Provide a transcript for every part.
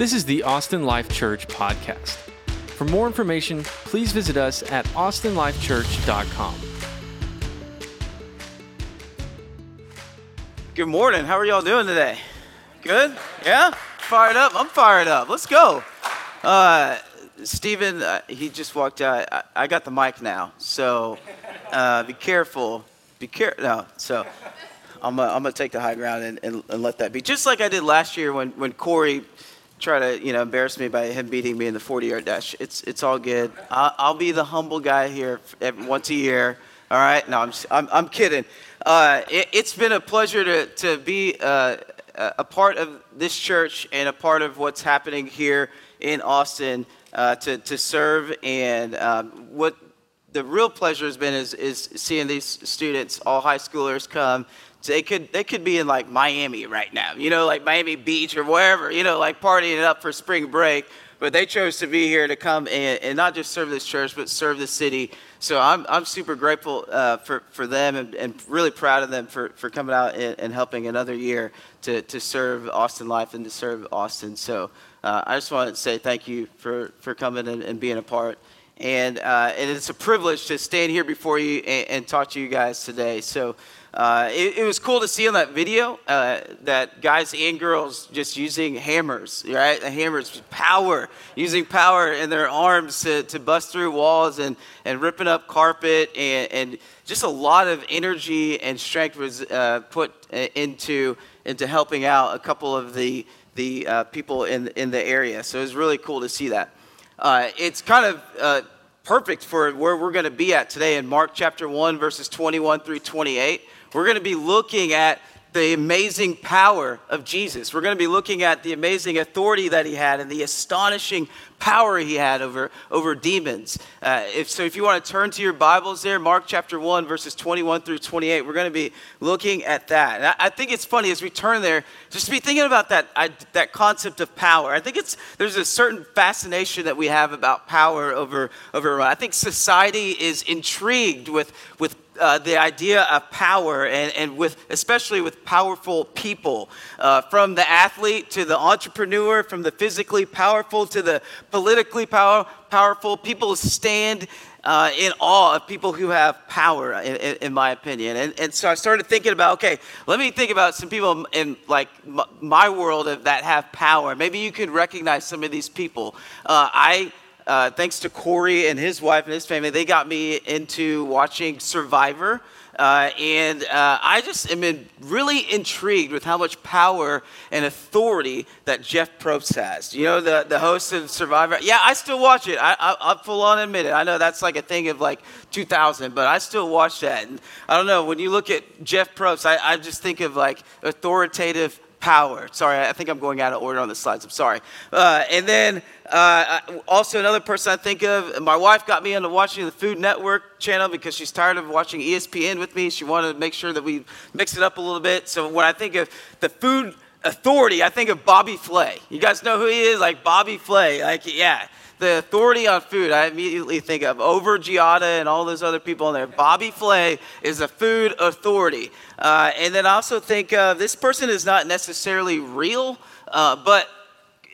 This is the Austin Life Church podcast. For more information, please visit us at austinlifechurch.com. Good morning. How are y'all doing today? Good? Yeah? Fired up? I'm fired up. Let's go. Uh, Stephen, uh, he just walked out. I, I got the mic now, so uh, be careful. Be careful. No, so I'm going to take the high ground and, and, and let that be. Just like I did last year when, when Corey try to you know embarrass me by him beating me in the 40 yard dash. It's it's all good. I'll, I'll be the humble guy here every, once a year. All right. No, I'm I'm, I'm kidding. Uh, it, has been a pleasure to to be uh, a part of this church and a part of what's happening here in Austin uh, to to serve and um, what. The real pleasure has been is, is seeing these students, all high schoolers, come they could they could be in like Miami right now, you know, like Miami Beach or wherever, you know, like partying it up for spring break. But they chose to be here to come and, and not just serve this church, but serve the city. So I'm, I'm super grateful uh, for, for them and, and really proud of them for, for coming out and, and helping another year to, to serve Austin Life and to serve Austin. So uh, I just wanted to say thank you for, for coming and, and being a part. And, uh, and it's a privilege to stand here before you and, and talk to you guys today. So uh, it, it, was cool to see in that video uh, that guys and girls just using hammers, right? Hammers, power, using power in their arms to, to bust through walls and, and ripping up carpet, and, and just a lot of energy and strength was uh, put uh, into, into helping out a couple of the, the uh, people in, in the area. So it was really cool to see that. Uh, it's kind of perfect for where we're going to be at today in Mark chapter 1, verses 21 through 28 we're going to be looking at the amazing power of Jesus. We're going to be looking at the amazing authority that he had and the astonishing power he had over, over demons. Uh, if, so, if you want to turn to your Bibles there, Mark chapter 1, verses 21 through 28, we're going to be looking at that. I, I think it's funny as we turn there, just to be thinking about that, I, that concept of power. I think it's, there's a certain fascination that we have about power over, over I think society is intrigued with, with uh, the idea of power and, and with especially with powerful people uh, from the athlete to the entrepreneur from the physically powerful to the politically power, powerful people stand uh, in awe of people who have power in, in, in my opinion. And, and, so i started thinking about okay let me think about some people in like my world that have power. Maybe you could recognize some of these people. Uh, i uh, thanks to Corey and his wife and his family, they got me into watching Survivor. Uh, and uh, I just am really intrigued with how much power and authority that Jeff Probst has. You know, the, the host of Survivor. Yeah, I still watch it. I, I, I'll full on admit it. I know that's like a thing of like 2000, but I still watch that. And I don't know, when you look at Jeff Probst, I, I just think of like authoritative power. Sorry, I think I'm going out of order on the slides. I'm sorry. Uh, and then uh, also another person I think of, my wife got me into watching the Food Network channel because she's tired of watching ESPN with me. She wanted to make sure that we mix it up a little bit. So when I think of the food authority, I think of Bobby Flay. You guys know who he is? Like Bobby Flay. Like, yeah the authority on food, I immediately think of Over Giada and all those other people in there. Bobby Flay is a food authority. Uh, and then I also think of this person is not necessarily real, uh, but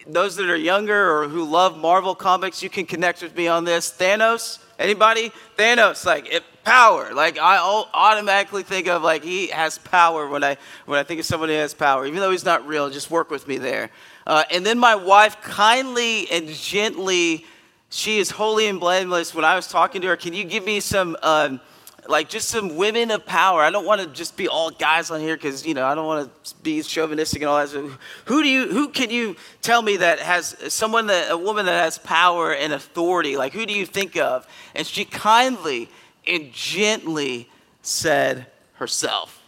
those that are younger or who love Marvel comics, you can connect with me on this. Thanos, anybody? Thanos, like power. Like I automatically think of like he has power when I when I think of somebody who has power, even though he's not real. Just work with me there. Uh, and then my wife kindly and gently, she is holy and blameless. When I was talking to her, can you give me some, um, like just some women of power? I don't want to just be all guys on here because, you know, I don't want to be chauvinistic and all that. So who do you, who can you tell me that has someone that, a woman that has power and authority? Like who do you think of? And she kindly and gently said herself.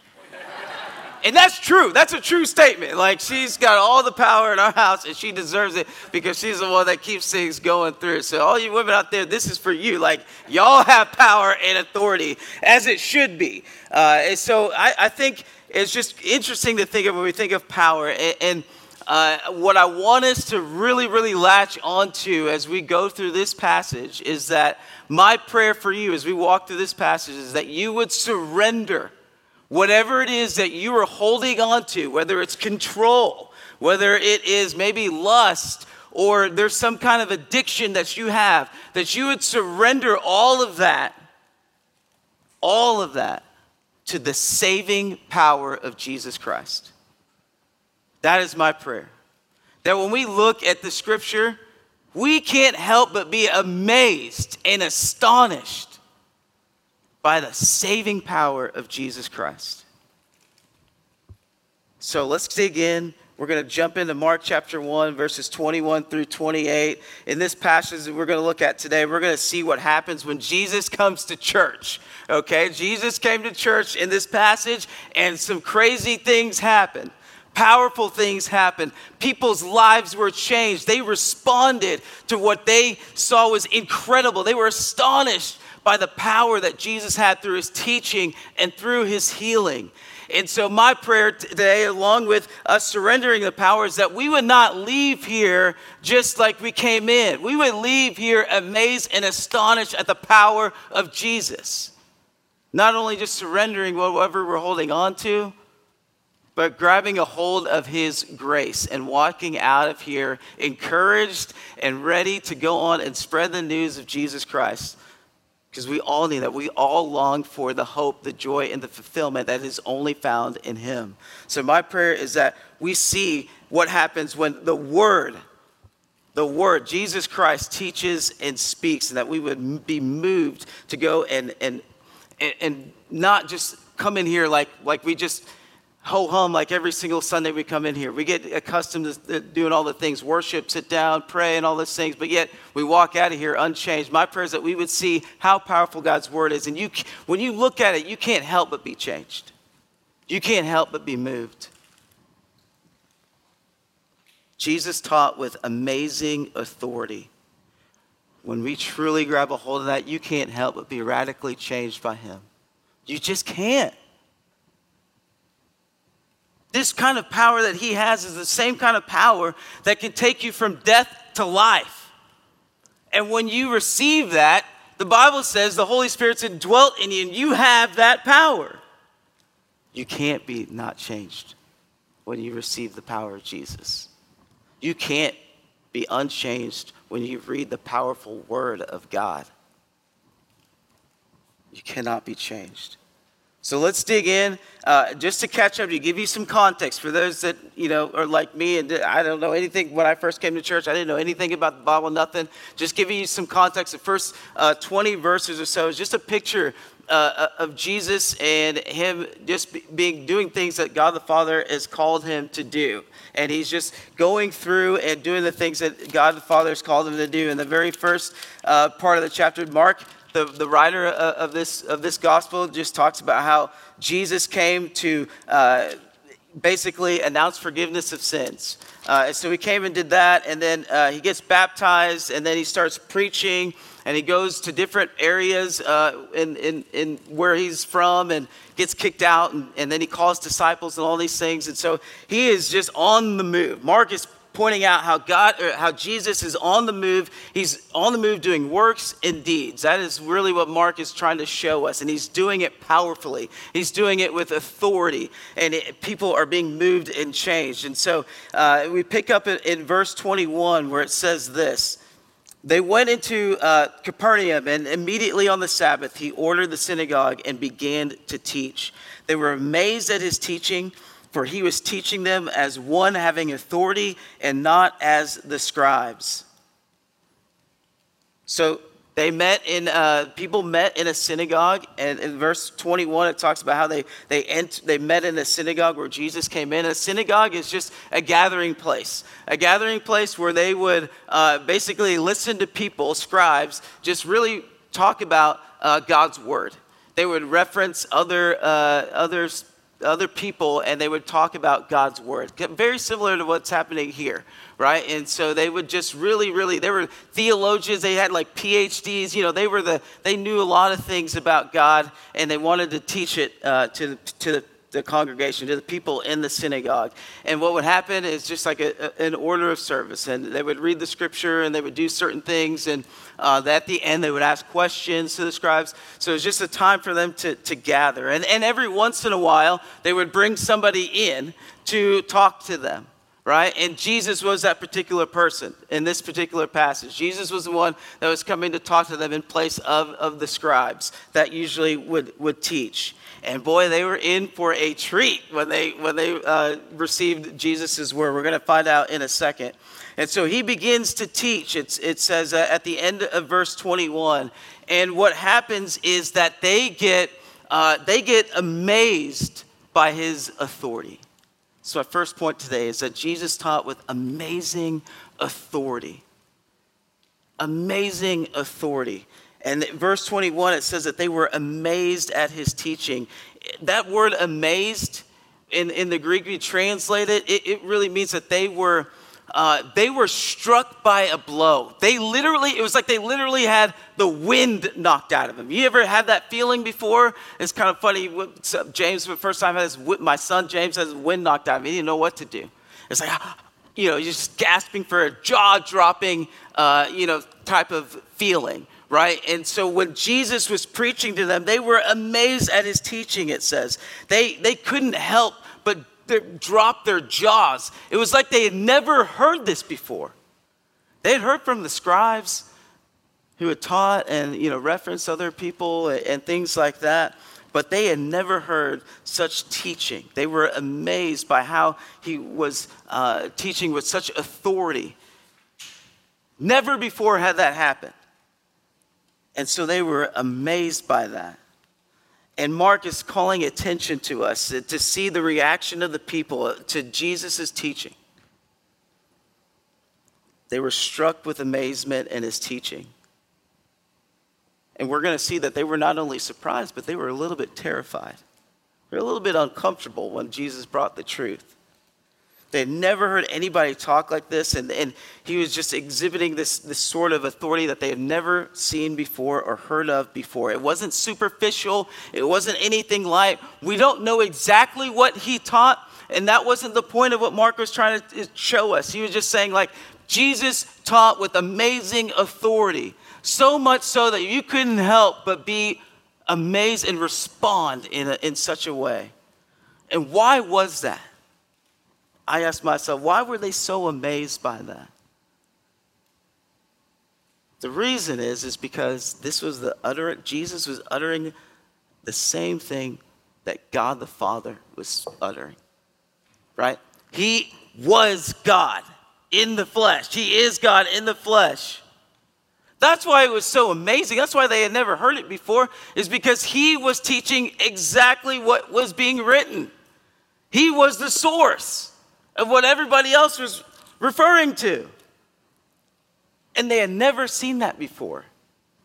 And that's true. That's a true statement. Like she's got all the power in our house and she deserves it because she's the one that keeps things going through. So all you women out there, this is for you. Like y'all have power and authority as it should be. Uh, and so I, I, think it's just interesting to think of when we think of power and, and uh, what I want us to really, really latch onto as we go through this passage is that my prayer for you as we walk through this passage is that you would surrender Whatever it is that you are holding on to, whether it's control, whether it is maybe lust or there's some kind of addiction that you have, that you would surrender all of that, all of that, to the saving power of Jesus Christ. That is my prayer. That when we look at the scripture, we can't help but be amazed and astonished by the saving power of Jesus Christ. So let's dig in. We're going to jump into Mark chapter 1, verses 21 through 28. In this passage that we're going to look at today, we're going to see what happens when Jesus comes to church. Okay? Jesus came to church in this passage, and some crazy things happened. Powerful things happened. People's lives were changed. They responded to what they saw was incredible. They were astonished by the power that Jesus had through his teaching and through his healing. And so, my prayer today, along with us surrendering the power, is that we would not leave here just like we came in. We would leave here amazed and astonished at the power of Jesus. Not only just surrendering whatever we're holding on to, but grabbing a hold of His grace and walking out of here encouraged and ready to go on and spread the news of Jesus Christ because we all need that. We all long for the hope, the joy, and the fulfillment that is only found in Him. So, my prayer is that we see what happens when the Word, the Word, Jesus Christ, teaches and speaks, and that we would be moved to go and, and, and not just come in here like, like we just ho hum like every single Sunday we come in here. We get accustomed to doing all the things worship, sit down, pray, and all those things, but yet we walk out of here unchanged. My prayer is that we would see how powerful God's word is. And you, when you look at it, you can't help but be changed, you can't help but be moved. Jesus taught with amazing authority. When we truly grab a hold of that, you can't help but be radically changed by him. You just can't. This kind of power that he has is the same kind of power that can take you from death to life. And when you receive that, the Bible says the Holy Spirit's indwelt in you and you have that power. You can't be not changed when you receive the power of Jesus. You can't be unchanged when you read the powerful word of God. You cannot be changed. So let's dig in. Uh, just to catch up, to give you some context for those that you know are like me and I don't know anything. When I first came to church, I didn't know anything about the Bible, nothing. Just giving you some context. The first uh, 20 verses or so is just a picture uh, uh of Jesus and him just being doing things that God the Father has called him to do, and he's just going through and doing the things that God the Father has called him to do. In the very first uh, part of the chapter, Mark the, the writer of this, of this gospel just talks about how Jesus came to uh, basically announce forgiveness of sins. Uh, so he came and did that, and then uh, he gets baptized, and then he starts preaching, and he goes to different areas uh, in, in, in where he's from and gets kicked out, and, and then he calls disciples and all these things. And so he is just on the move. Mark is pointing out how God, how Jesus is on the move. He's on the move doing works and deeds. That is really what Mark is trying to show us, and he's doing it powerfully. He's doing it with authority, and it, people are being moved and changed. And so uh, we pick up in, in, verse 21 where it says this. They went into uh, Capernaum, and immediately on the Sabbath, he ordered the synagogue and began to teach. They were amazed at his teaching for he was teaching them as one having authority and not as the scribes. So they met in, uh, people met in a synagogue, and in verse 21, it talks about how they, they, ent- they met in a synagogue where Jesus came in. A synagogue is just a gathering place, a gathering place where they would uh, basically listen to people, scribes, just really talk about uh, God's word. They would reference other, uh, others other people and they would talk about God's word. Very similar to what's happening here, right? And so they would just really, really, they were theologians, they had like PhDs, you know, they were the, they knew a lot of things about God and they wanted to teach it uh, to, to the the congregation, to the people in the synagogue. And what would happen is just like a, a, an order of service. And they would read the scripture and they would do certain things. And uh, at the end, they would ask questions to the scribes. So it was just a time for them to, to gather. And, and every once in a while, they would bring somebody in to talk to them right? And Jesus was that particular person in this particular passage. Jesus was the one that was coming to talk to them in place of, of the scribes that usually would, would teach. And boy, they were in for a treat when they, when they uh, received Jesus' word. We're going to find out in a second. And so he begins to teach. It's, it says uh, at the end of verse 21. And what happens is that they get, uh, they get amazed by his authority. So, our first point today is that Jesus taught with amazing authority. Amazing authority. And verse 21, it says that they were amazed at his teaching. That word amazed, in, in the Greek, we translate it, it, it really means that they were uh, they were struck by a blow. They literally, it was like they literally had the wind knocked out of them. You ever had that feeling before? It's kind of funny. James, for the first time, has my son James has wind knocked out of him. He didn't know what to do. It's like, you know, you're just gasping for a jaw dropping, uh, you know, type of feeling, right? And so when Jesus was preaching to them, they were amazed at his teaching, it says. They, they couldn't help but their, dropped their jaws. It was like they had never heard this before. They had heard from the scribes who had taught and you know referenced other people and things like that, but they had never heard such teaching. They were amazed by how he was uh, teaching with such authority. Never before had that happened. And so they were amazed by that. And Mark is calling attention to us to see the reaction of the people to Jesus' teaching. They were struck with amazement in his teaching. And we're going to see that they were not only surprised, but they were a little bit terrified. They're a little bit uncomfortable when Jesus brought the truth. They had never heard anybody talk like this, and, and he was just exhibiting this, this sort of authority that they had never seen before or heard of before. It wasn't superficial, it wasn't anything light. We don't know exactly what he taught, and that wasn't the point of what Mark was trying to show us. He was just saying, like, Jesus taught with amazing authority, so much so that you couldn't help but be amazed and respond in, a, in such a way. And why was that? I asked myself, why were they so amazed by that? The reason is, is because this was the utter, Jesus was uttering the same thing that God the Father was uttering. Right? He was God in the flesh. He is God in the flesh. That's why it was so amazing. That's why they had never heard it before, is because he was teaching exactly what was being written. He was the source of what everybody else was referring to. And they had never seen that before.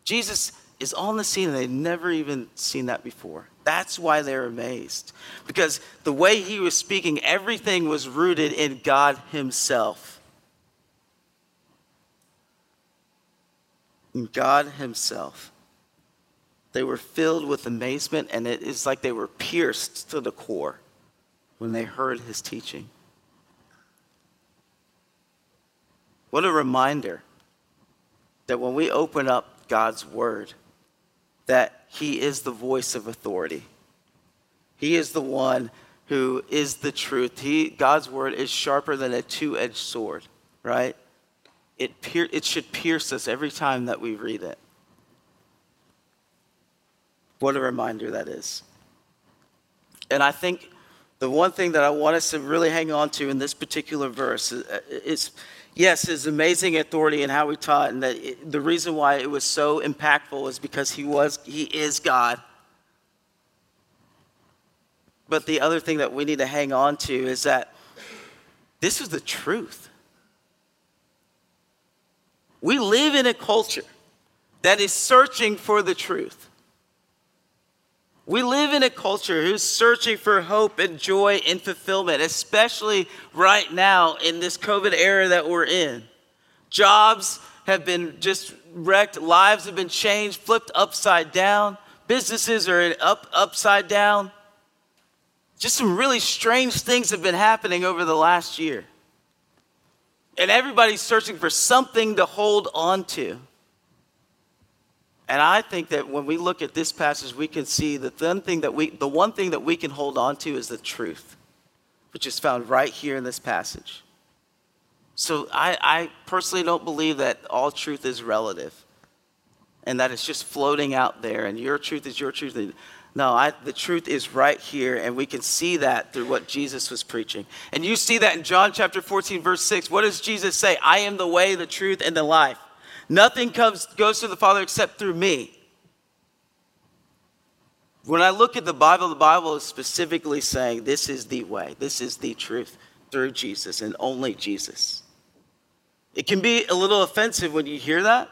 Jesus is on the scene and they'd never even seen that before. That's why they're amazed. Because the way he was speaking, everything was rooted in God Himself. In God Himself. They were filled with amazement, and it is like they were pierced to the core when they heard His teaching. What a reminder that when we open up God's word, that he is the voice of authority. He is the one who is the truth. He, God's word is sharper than a two edged sword, right? It, pier- it should pierce us every time that we read it. What a reminder that is. And I think the one thing that I want us to really hang on to in this particular verse uh, is, is yes, his amazing authority and how he taught, and that it, the reason why it was so impactful is because he was he is God. But the other thing that we need to hang on to is that this is the truth. We live in a culture that is searching for the truth. We live in a culture who's searching for hope and joy and fulfillment, especially right now in this COVID era that we're in. Jobs have been just wrecked, lives have been changed, flipped upside down, businesses are up upside down. Just some really strange things have been happening over the last year. And everybody's searching for something to hold on to. And I think that when we look at this passage, we can see that the one thing that we, the one thing that we can hold on to is the truth, which is found right here in this passage. So I, I personally don't believe that all truth is relative and that it's just floating out there and your truth is your truth. No, I, the truth is right here, and we can see that through what Jesus was preaching. And you see that in John chapter 14, verse 6. What does Jesus say? I am the way, the truth, and the life. Nothing comes, goes to the Father except through me. When I look at the Bible, the Bible is specifically saying this is the way, this is the truth through Jesus and only Jesus. It can be a little offensive when you hear that.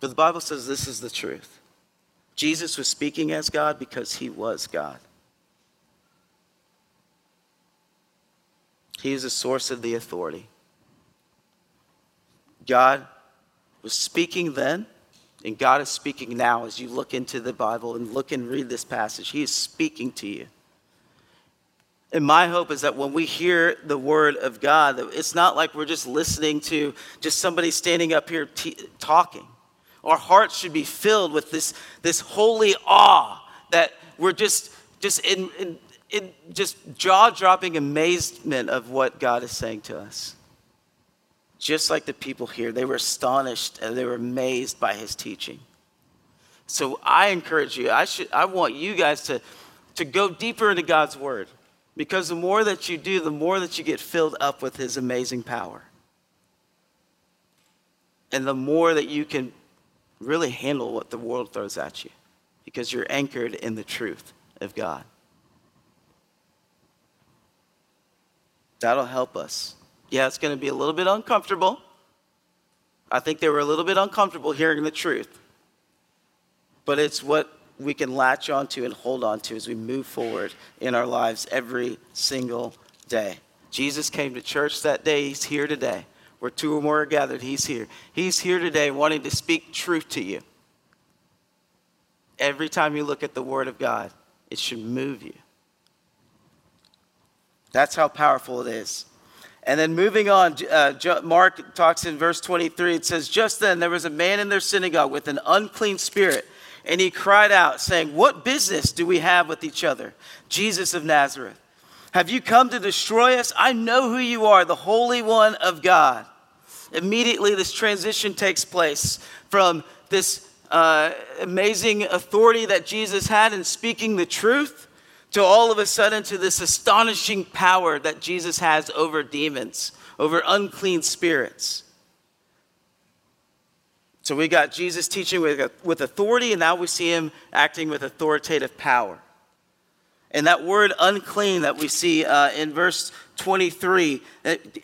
But the Bible says this is the truth. Jesus was speaking as God because he was God. He is the source of the authority. God was speaking then, and God is speaking now as you look into the Bible and look and read this passage. He is speaking to you. And my hope is that when we hear the word of God, it's not like we're just listening to just somebody standing up here t- talking. Our hearts should be filled with this, this holy awe that we're just, just in, in, in just jaw-dropping amazement of what God is saying to us. Just like the people here, they were astonished and they were amazed by his teaching. So I encourage you, I, should, I want you guys to, to go deeper into God's word. Because the more that you do, the more that you get filled up with His amazing power. And the more that you can really handle what the world throws at you. Because you're anchored in the truth of God. That'll help us. Yeah, it's going to be a little bit uncomfortable. I think they were a little bit uncomfortable hearing the truth. But it's what we can latch onto and hold on to as we move forward in our lives every single day. Jesus came to church that day. He's here today. Where two or more are gathered, He's here. He's here today wanting to speak truth to you. Every time you look at the Word of God, it should move you. That's how powerful it is. And then moving on, uh, Mark talks in verse 23. It says, Just then there was a man in their synagogue with an unclean spirit and he cried out, saying, What business do we have with each other? Jesus of Nazareth. Have you come to destroy us? I know who you are, the Holy One of God. Immediately, this transition takes place from this uh, amazing authority that Jesus had in speaking the truth to all of a sudden to this astonishing power that Jesus has over demons, over unclean spirits. So we got Jesus teaching with, with authority, and now we see him acting with authoritative power. And that word unclean that we see uh, in verse 23,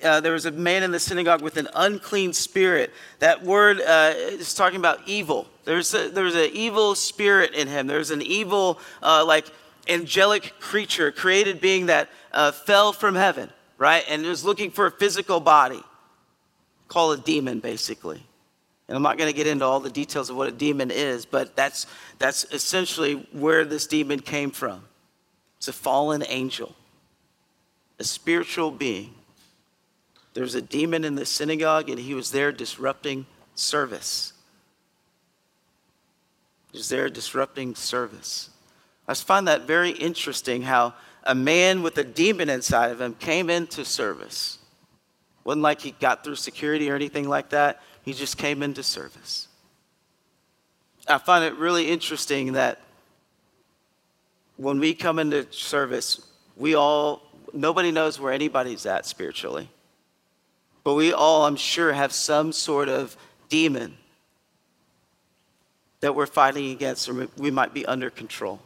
uh, there was a man in the synagogue with an unclean spirit. That word uh, is talking about evil. There's, there's an evil spirit in him. There's an evil, uh, like, angelic creature, created being that uh, fell from heaven, right? And was looking for a physical body. Call a demon, basically. And I'm not going to get into all the details of what a demon is, but that's, that's essentially where this demon came from. It's a fallen angel, a spiritual being. There was a demon in the synagogue, and he was there disrupting service. He was there disrupting service. I find that very interesting how a man with a demon inside of him came into service. Wasn't like he got through security or anything like that. He just came into service. I find it really interesting that when we come into service, we all, nobody knows where anybody's at spiritually. But we all, I'm sure, have some sort of demon that we're fighting against or we might be under control.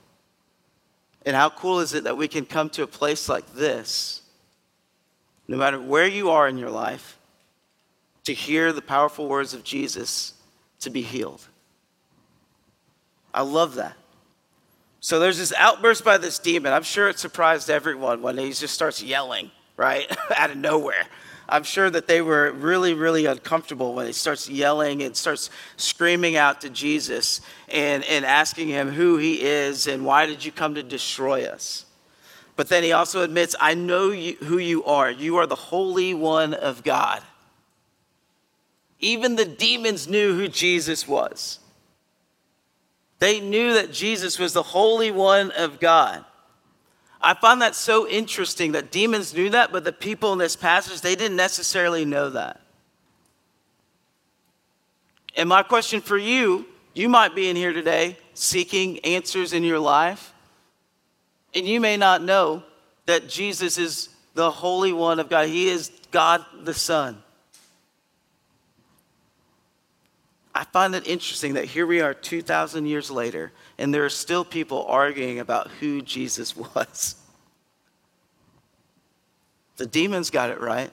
And how cool is it that we can come to a place like this, no matter where you are in your life, to hear the powerful words of Jesus to be healed. I love that. So there's this outburst by this demon. I'm sure it surprised everyone when he just starts yelling, right? Out of nowhere. I'm sure that they were really, really uncomfortable when he starts yelling and starts screaming out to Jesus and, and asking him who he is and why did you come to destroy us. But then he also admits, I know you, who you are. You are the Holy One of God. Even the demons knew who Jesus was. They knew that Jesus was the Holy One of God. I find that so interesting that demons knew that, but the people in this passage, they didn't necessarily know that. And my question for you you might be in here today seeking answers in your life, and you may not know that Jesus is the Holy One of God. He is God the Son. I find it interesting that here we are 2,000 years later, and there are still people arguing about who Jesus was. The demons got it right.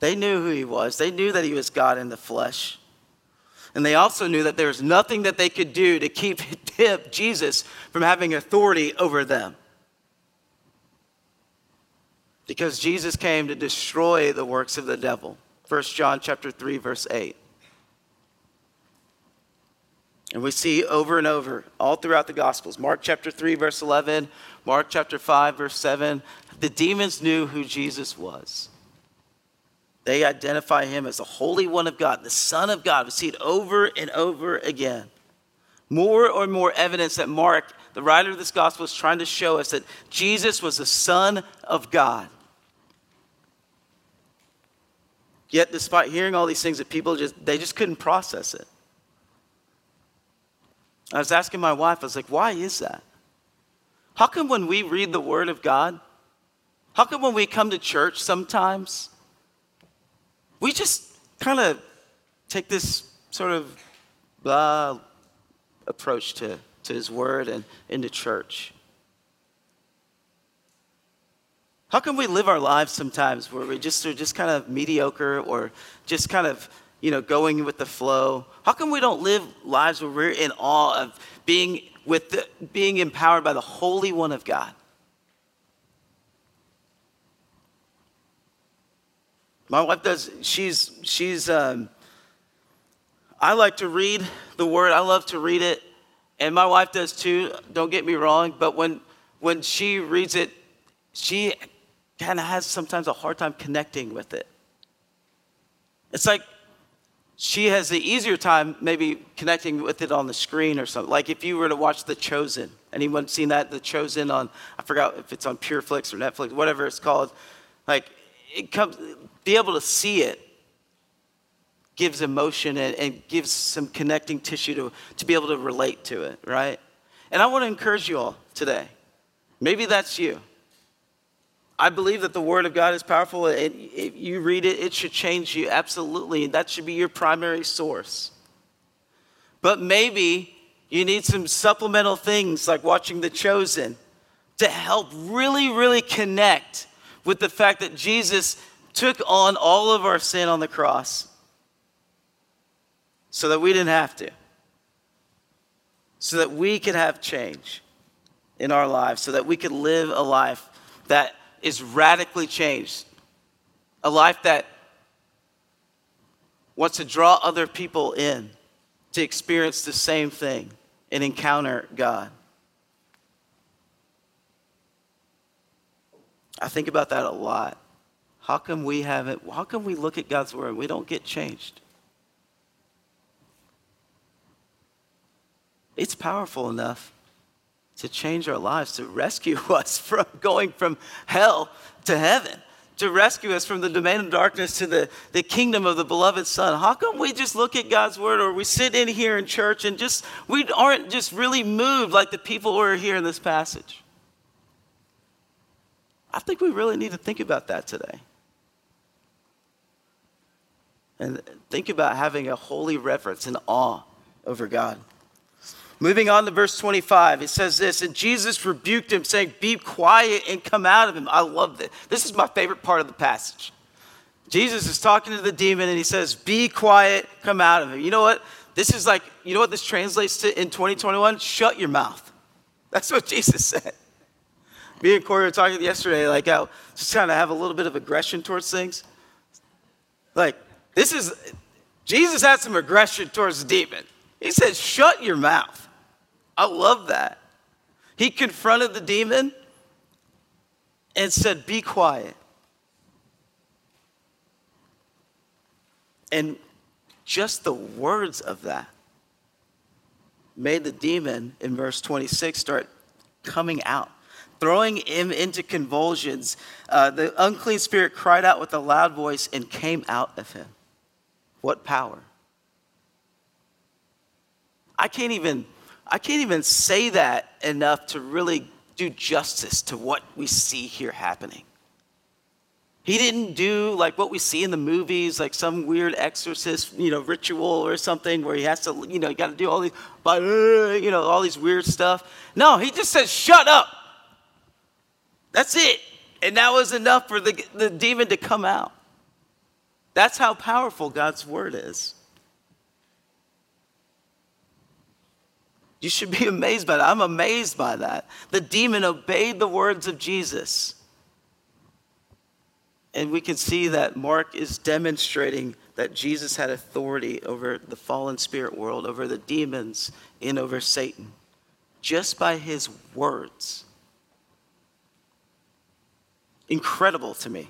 They knew who he was, they knew that he was God in the flesh. And they also knew that there was nothing that they could do to keep Jesus from having authority over them. Because Jesus came to destroy the works of the devil. 1 John chapter 3 verse 8. And we see over and over all throughout the Gospels. Mark chapter 3, verse 11, Mark chapter 5, verse 7. The demons knew who Jesus was. They identify him as the Holy One of God, the Son of God. We see it over and over again. More and more evidence that Mark, the writer of this gospel, is trying to show us that Jesus was the Son of God. Yet, despite hearing all these things, that people just they just couldn't process it. I was asking my wife, I was like, why is that? How come when we read the Word of God, how come when we come to church sometimes, we just kind of take this sort of blah approach to, to his word and into church. How come we live our lives sometimes where we just are just kind of mediocre or just kind of, you know, going with the flow? How come we don't live lives where we're in awe of being with the, being empowered by the Holy One of God? My wife does, she's, she's, um, I like to read the word. I love to read it. And my wife does too, don't get me wrong. But when, when she reads it, she kind of has sometimes a hard time connecting with it. It's like she has the easier time maybe connecting with it on the screen or something. Like if you were to watch The Chosen, anyone seen that? The Chosen on, I forgot if it's on Pure Flix or Netflix, whatever it's called. Like it comes, be able to see it gives emotion and, and gives some connecting tissue to, to be able to relate to it, right? And I want to encourage you all today. Maybe that's you. I believe that the Word of God is powerful. And if you read it, it should change you absolutely. That should be your primary source. But maybe you need some supplemental things like watching The Chosen to help really, really connect with the fact that Jesus took on all of our sin on the cross so that we didn't have to, so that we could have change in our lives, so that we could live a life that is radically changed, a life that wants to draw other people in to experience the same thing and encounter God. I think about that a lot. How come we haven't, how come we look at God's word and we don't get changed? It's powerful enough to change our lives, to rescue us from going from hell to heaven, to rescue us from the domain of darkness to the, the kingdom of the beloved Son. How come we just look at God's word or we sit in here in church and just, we aren't just really moved like the people who are here in this passage? I think we really need to think about that today. And think about having a holy reverence and awe over God. Moving on to verse 25, it says this, and Jesus rebuked him, saying, Be quiet and come out of him. I love this. This is my favorite part of the passage. Jesus is talking to the demon and he says, Be quiet, come out of him. You know what? This is like, you know what this translates to in 2021? Shut your mouth. That's what Jesus said me and Corey were talking yesterday, like how just kind of have a little bit of aggression towards things. Like, this is, Jesus had some aggression towards the demon. He said, shut your mouth. I love that. He confronted the demon and said, be quiet. And just the words of that made the demon in verse 26 start coming out throwing him into convulsions. Uh, the unclean spirit cried out with a loud voice and came out of him. What power! I can't even, I can't even say that enough to really do justice to what we see here happening. He didn't do like what we see in the movies, like some weird exorcist, you know, ritual or something where he has to, you know, you got to do all these, uh, you know, all these weird stuff. No, he just said, "Shut up." That's it, and that was enough for the the demon to come out. That's how powerful God's word is. You should be amazed by that. I'm amazed by that. The demon obeyed the words of Jesus. And we can see that Mark is demonstrating that Jesus had authority over the fallen spirit world, over the demons, and over Satan, just by his words. Incredible to me.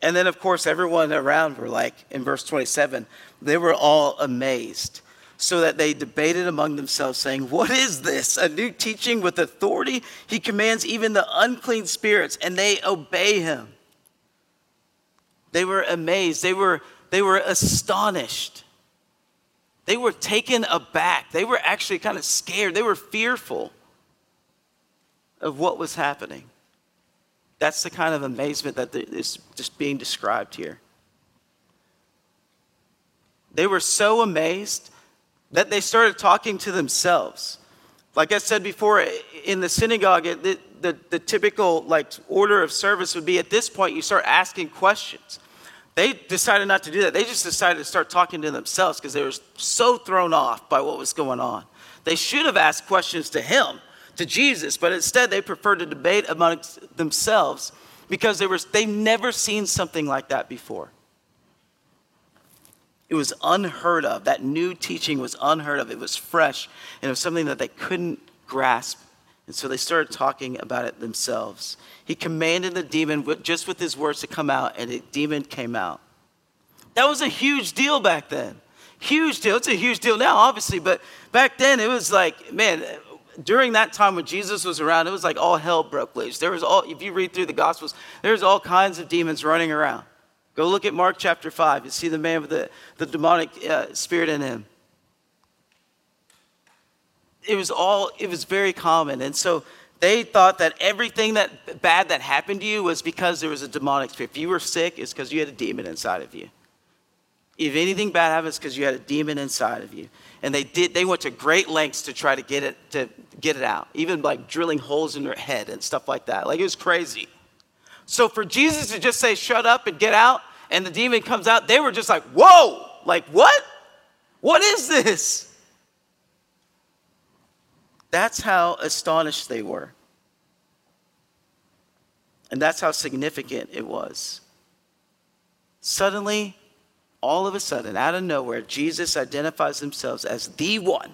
And then, of course, everyone around were like, in verse 27, they were all amazed so that they debated among themselves, saying, What is this? A new teaching with authority? He commands even the unclean spirits, and they obey him. They were amazed. They were, they were astonished. They were taken aback. They were actually kind of scared. They were fearful of what was happening. That's the kind of amazement that is just being described here. They were so amazed that they started talking to themselves. Like I said before, in the synagogue, the, the, the, typical like order of service would be at this point you start asking questions. They decided not to do that. They just decided to start talking to themselves because they were so thrown off by what was going on. They should have asked questions to him, to Jesus, but instead they preferred to debate amongst themselves because they were they've never seen something like that before. It was unheard of. That new teaching was unheard of. It was fresh, and it was something that they couldn't grasp. And so they started talking about it themselves. He commanded the demon just with his words to come out, and the demon came out. That was a huge deal back then. Huge deal. It's a huge deal now, obviously, but back then it was like, man, during that time when Jesus was around, it was like all hell broke loose. There was all, if you read through the Gospels, there's all kinds of demons running around. Go look at Mark chapter 5. You see the man with the, the demonic uh, spirit in him. It was all, it was very common. And so they thought that everything that bad that happened to you was because there was a demonic spirit. If you were sick, it's because you had a demon inside of you. If anything bad happens, because you had a demon inside of you. And they did, they went to great lengths to try to get it, to get it out. Even like drilling holes in their head and stuff like that. Like it was crazy. So for Jesus to just say, shut up and get out, and the demon comes out, they were just like, whoa, like what? What is this? That's how astonished they were. And that's how significant it was. Suddenly, all of a sudden, out of nowhere, Jesus identifies himself as the one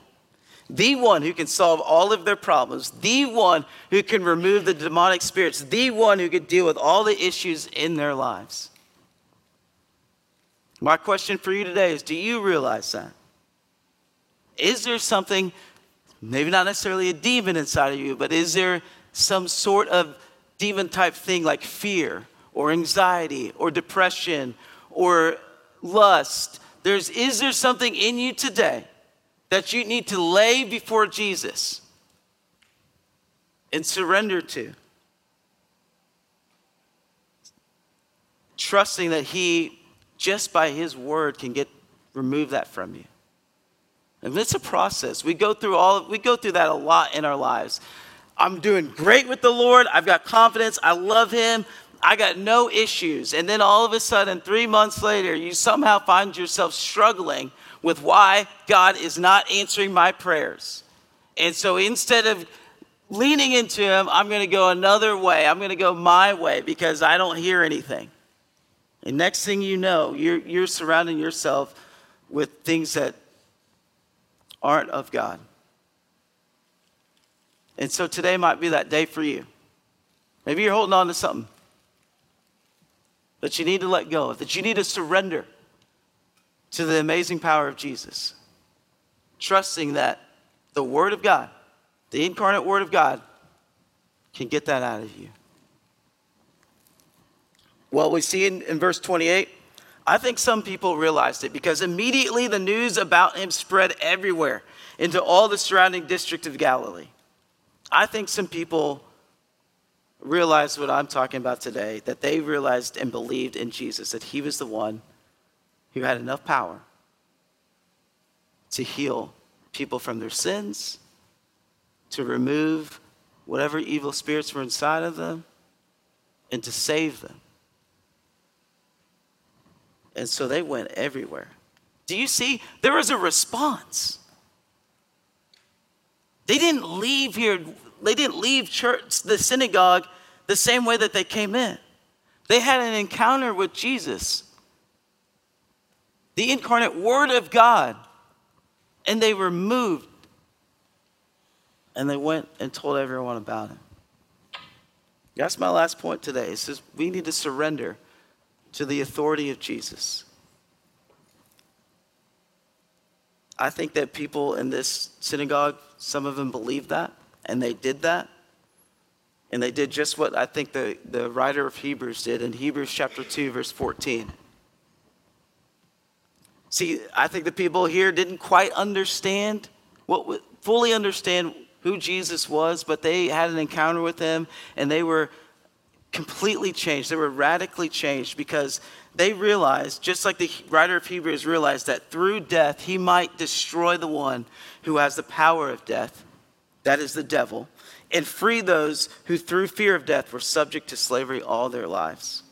the one who can solve all of their problems, the one who can remove the demonic spirits, the one who can deal with all the issues in their lives. My question for you today is do you realize that? Is there something, maybe not necessarily a demon inside of you, but is there some sort of demon type thing like fear or anxiety or depression or lust? There's, is there something in you today that you need to lay before Jesus and surrender to. Trusting that He, just by His word, can get remove that from you. And it's a process. We go through all we go through that a lot in our lives. I'm doing great with the Lord. I've got confidence. I love Him. I got no issues. And then all of a sudden, three months later, you somehow find yourself struggling with why God is not answering my prayers. And so instead of leaning into Him, I'm going to go another way. I'm going to go my way because I don't hear anything. And next thing you know, you're, you're surrounding yourself with things that aren't of God. And so today might be that day for you. Maybe you're holding on to something that you need to let go of, that you need to surrender to the amazing power of Jesus, trusting that the Word of God, the incarnate Word of God, can get that out of you. Well, we see in, in verse 28, I think some people realized it because immediately the news about him spread everywhere into all the surrounding district of Galilee. I think some people realized what I'm talking about today that they realized and believed in Jesus, that he was the one who had enough power to heal people from their sins, to remove whatever evil spirits were inside of them, and to save them. And so they went everywhere. Do you see? There was a response. They didn't leave here, they didn't leave church, the synagogue, the same way that they came in. They had an encounter with Jesus, the incarnate Word of God, and they were moved. And they went and told everyone about him. That's my last point today. It says we need to surrender to the authority of Jesus. I think that people in this synagogue, some of them believed that, and they did that. And they did just what I think the, the writer of Hebrews did in Hebrews chapter 2, verse 14. See, I think the people here didn't quite understand what fully understand who Jesus was, but they had an encounter with him and they were completely changed. They were radically changed because they realized, just like the writer of Hebrews realized, that through death he might destroy the one who has the power of death, that is the devil, and free those who through fear of death were subject to slavery all their lives.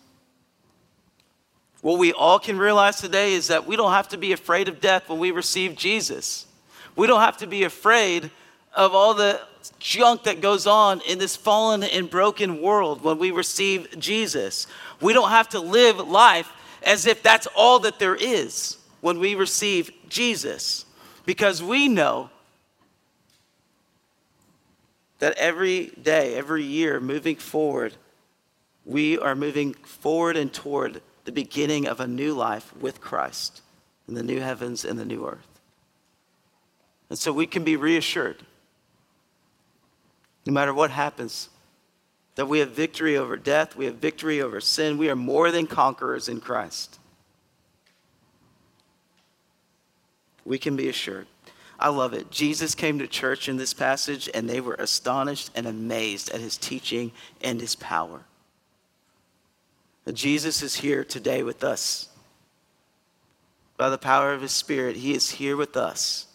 What we all can realize today is that we don't have to be afraid of death when we receive Jesus. We don't have to be afraid of all the junk that goes on in this fallen and broken world when we receive Jesus. We don't have to live life as if that's all that there is when we receive Jesus because we know that every day, every year, moving forward, we are moving forward and toward the beginning of a new life with Christ in the new heavens and the new earth. And so we can be reassured no matter what happens, that we have victory over death, we have victory over sin, we are more than conquerors in Christ. We can be assured. I love it. Jesus came to church in this passage and they were astonished and amazed at his teaching and his power. Jesus is here today with us. By the power of his Spirit, he is here with us.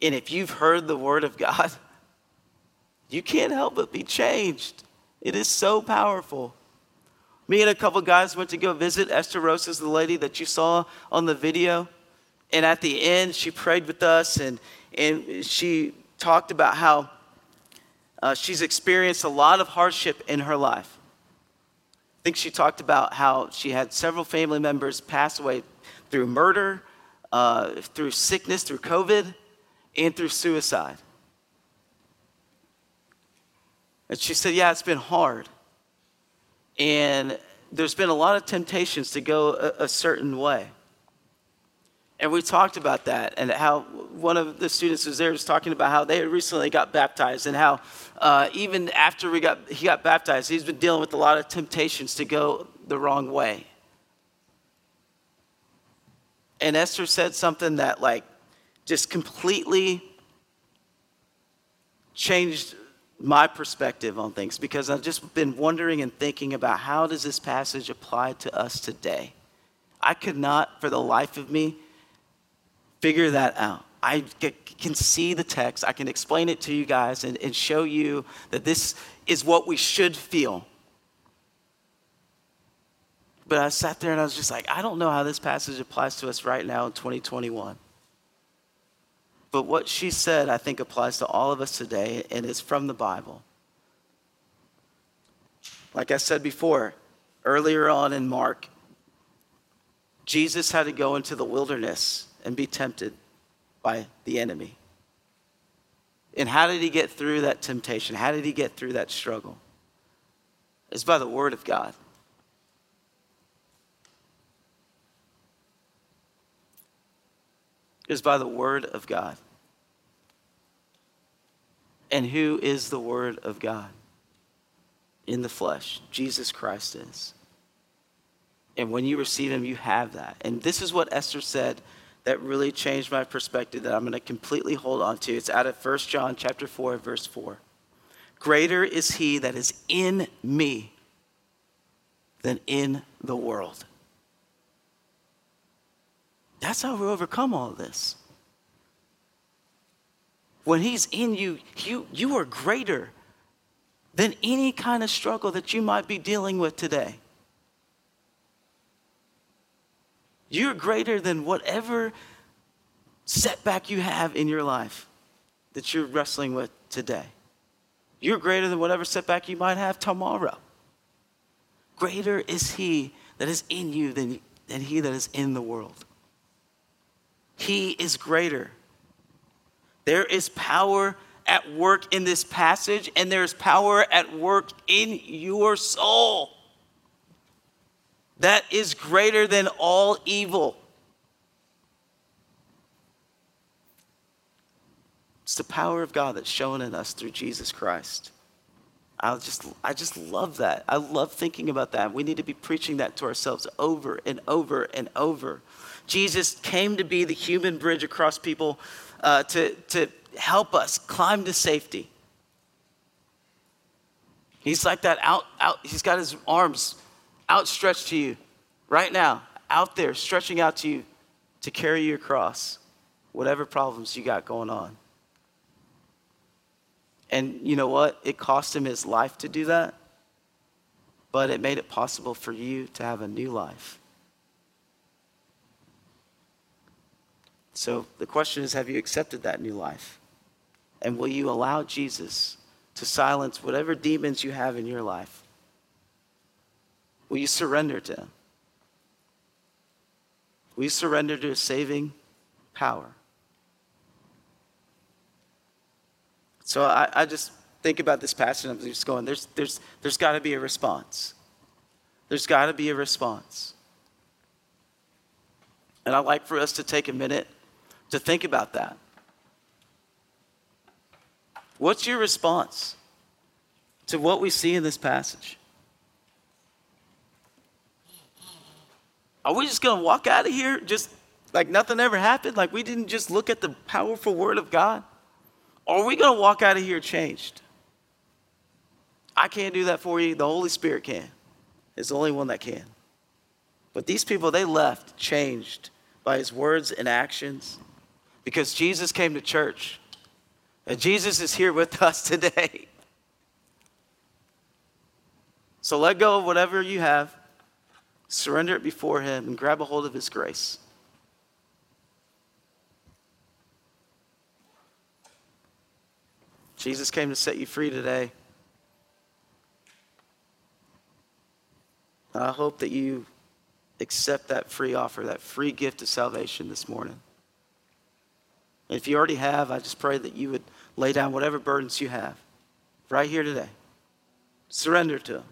And if you've heard the word of God, you can't help but be changed. It is so powerful. Me and a couple guys went to go visit Esther Rosas, the lady that you saw on the video. And at the end, she prayed with us and, and she talked about how uh, she's experienced a lot of hardship in her life. I think she talked about how she had several family members pass away through murder, uh, through sickness, through COVID, and through suicide. And she said, Yeah, it's been hard. And there's been a lot of temptations to go a, a certain way. And we talked about that and how one of the students was there was talking about how they recently got baptized and how uh, even after we got, he got baptized, he's been dealing with a lot of temptations to go the wrong way. And Esther said something that like just completely changed my perspective on things because I've just been wondering and thinking about how does this passage apply to us today. I could not, for the life of me, figure that out. I can see the text, I can explain it to you guys and, and show you that this is what we should feel. But I sat there and I was just like, I don't know how this passage applies to us right now in 2021. But what she said, I think, applies to all of us today, and it's from the Bible. Like I said before, earlier on in Mark, Jesus had to go into the wilderness and be tempted by the enemy. And how did he get through that temptation? How did he get through that struggle? It's by the Word of God. is by the word of God. And who is the Word of God? In the flesh, Jesus Christ is. And when you receive Him, you have that. And this is what Esther said that really changed my perspective that I'm going to completely hold on to. It's out of 1 John chapter 4, verse 4. Greater is he that is in me than in the world. That's how we overcome all this. When he's in you, you, you are greater than any kind of struggle that you might be dealing with today. You're greater than whatever setback you have in your life that you're wrestling with today. You're greater than whatever setback you might have tomorrow. Greater is He that is in you than, than He that is in the world. He is greater. There is power at work in this passage, and there's power at work in your soul that is greater than all evil. It's the power of God that's shown in us through Jesus Christ. I just, I just love that. I love thinking about that. We need to be preaching that to ourselves over and over and over. Jesus came to be the human bridge across people uh, to, to help us climb to safety. He's like that out, out, he's got his arms outstretched to you right now, out there, stretching out to you to carry your cross, whatever problems you got going on. And you know what? It cost him his life to do that, but it made it possible for you to have a new life. So the question is have you accepted that new life? And will you allow Jesus to silence whatever demons you have in your life? Will you surrender to Him? Will you surrender to His saving power? So I, I just think about this passage I'm just going, there's, there's, there's got to be a response. There's got to be a response. And I'd like for us to take a minute to think about that. What's your response to what we see in this passage? Are we just going to walk out of here just like nothing ever happened? Like we didn't just look at the powerful word of God? Or are we going to walk out of here changed? I can't do that for you. The Holy Spirit can. It's the only one that can. But these people, they left changed by his words and actions because Jesus came to church. And Jesus is here with us today. So let go of whatever you have surrender it before Him, and grab a hold of His grace. Jesus came to set you free today. I hope that you accept that free offer, that free gift of salvation this morning. And if you already have, I just pray that you would lay down whatever burdens you have right here today. Surrender to Him.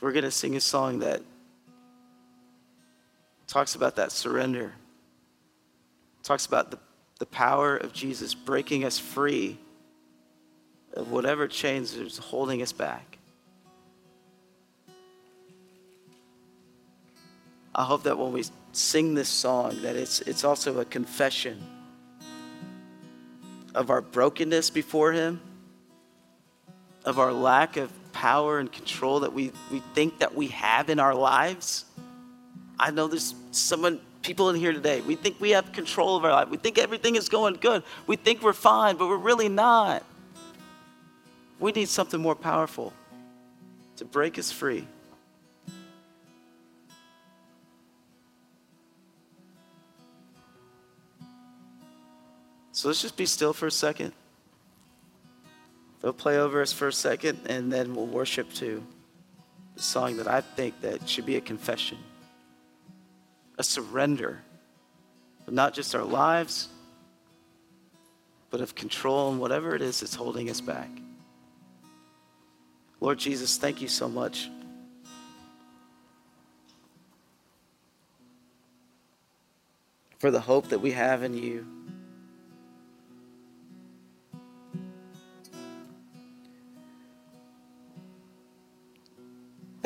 We're going to sing a song that talks about that surrender, talks about the, the power of Jesus breaking us free of whatever chains is holding us back. I hope that when we sing this song that it's, it's also a confession of our brokenness before him, of our lack of power and control that we, we think that we have in our lives. I know there's someone, people in here today, we think we have control of our life. We think everything is going good. We think we're fine, but we're really not. We need something more powerful to break us free. So let's just be still for a second. They'll play over us for a second, and then we'll worship to the song that I think that should be a confession, a surrender of not just our lives, but of control and whatever it is that's holding us back. Lord Jesus, thank you so much for the hope that we have in you.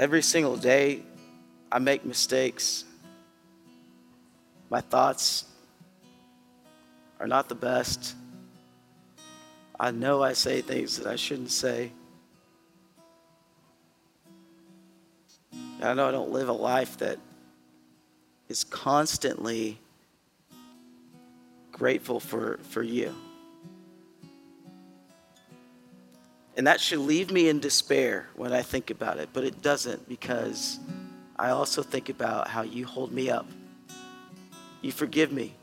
Every single day, I make mistakes. My thoughts are not the best. I know I say things that I shouldn't say. I know I don't live a life that is constantly grateful for, for you. And that should leave me in despair when I think about it, but it doesn't because I also think about how you hold me up. You forgive me.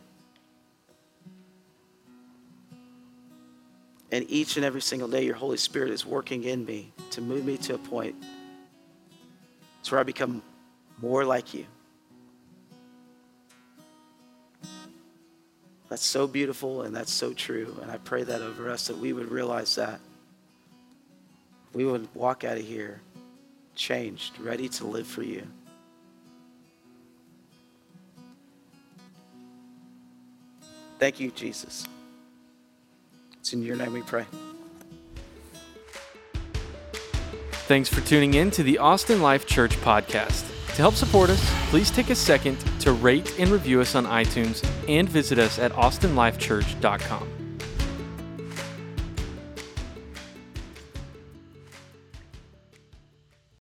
And each and every single day, your Holy Spirit is working in me to move me to a point to where I become more like you. That's so beautiful and that's so true. And I pray that over us that we would realize that. We would walk out of here changed, ready to live for you. Thank you, Jesus. It's in your name we pray. Thanks for tuning in to the Austin Life Church podcast. To help support us, please take a second to rate and review us on iTunes and visit us at austinlifechurch.com.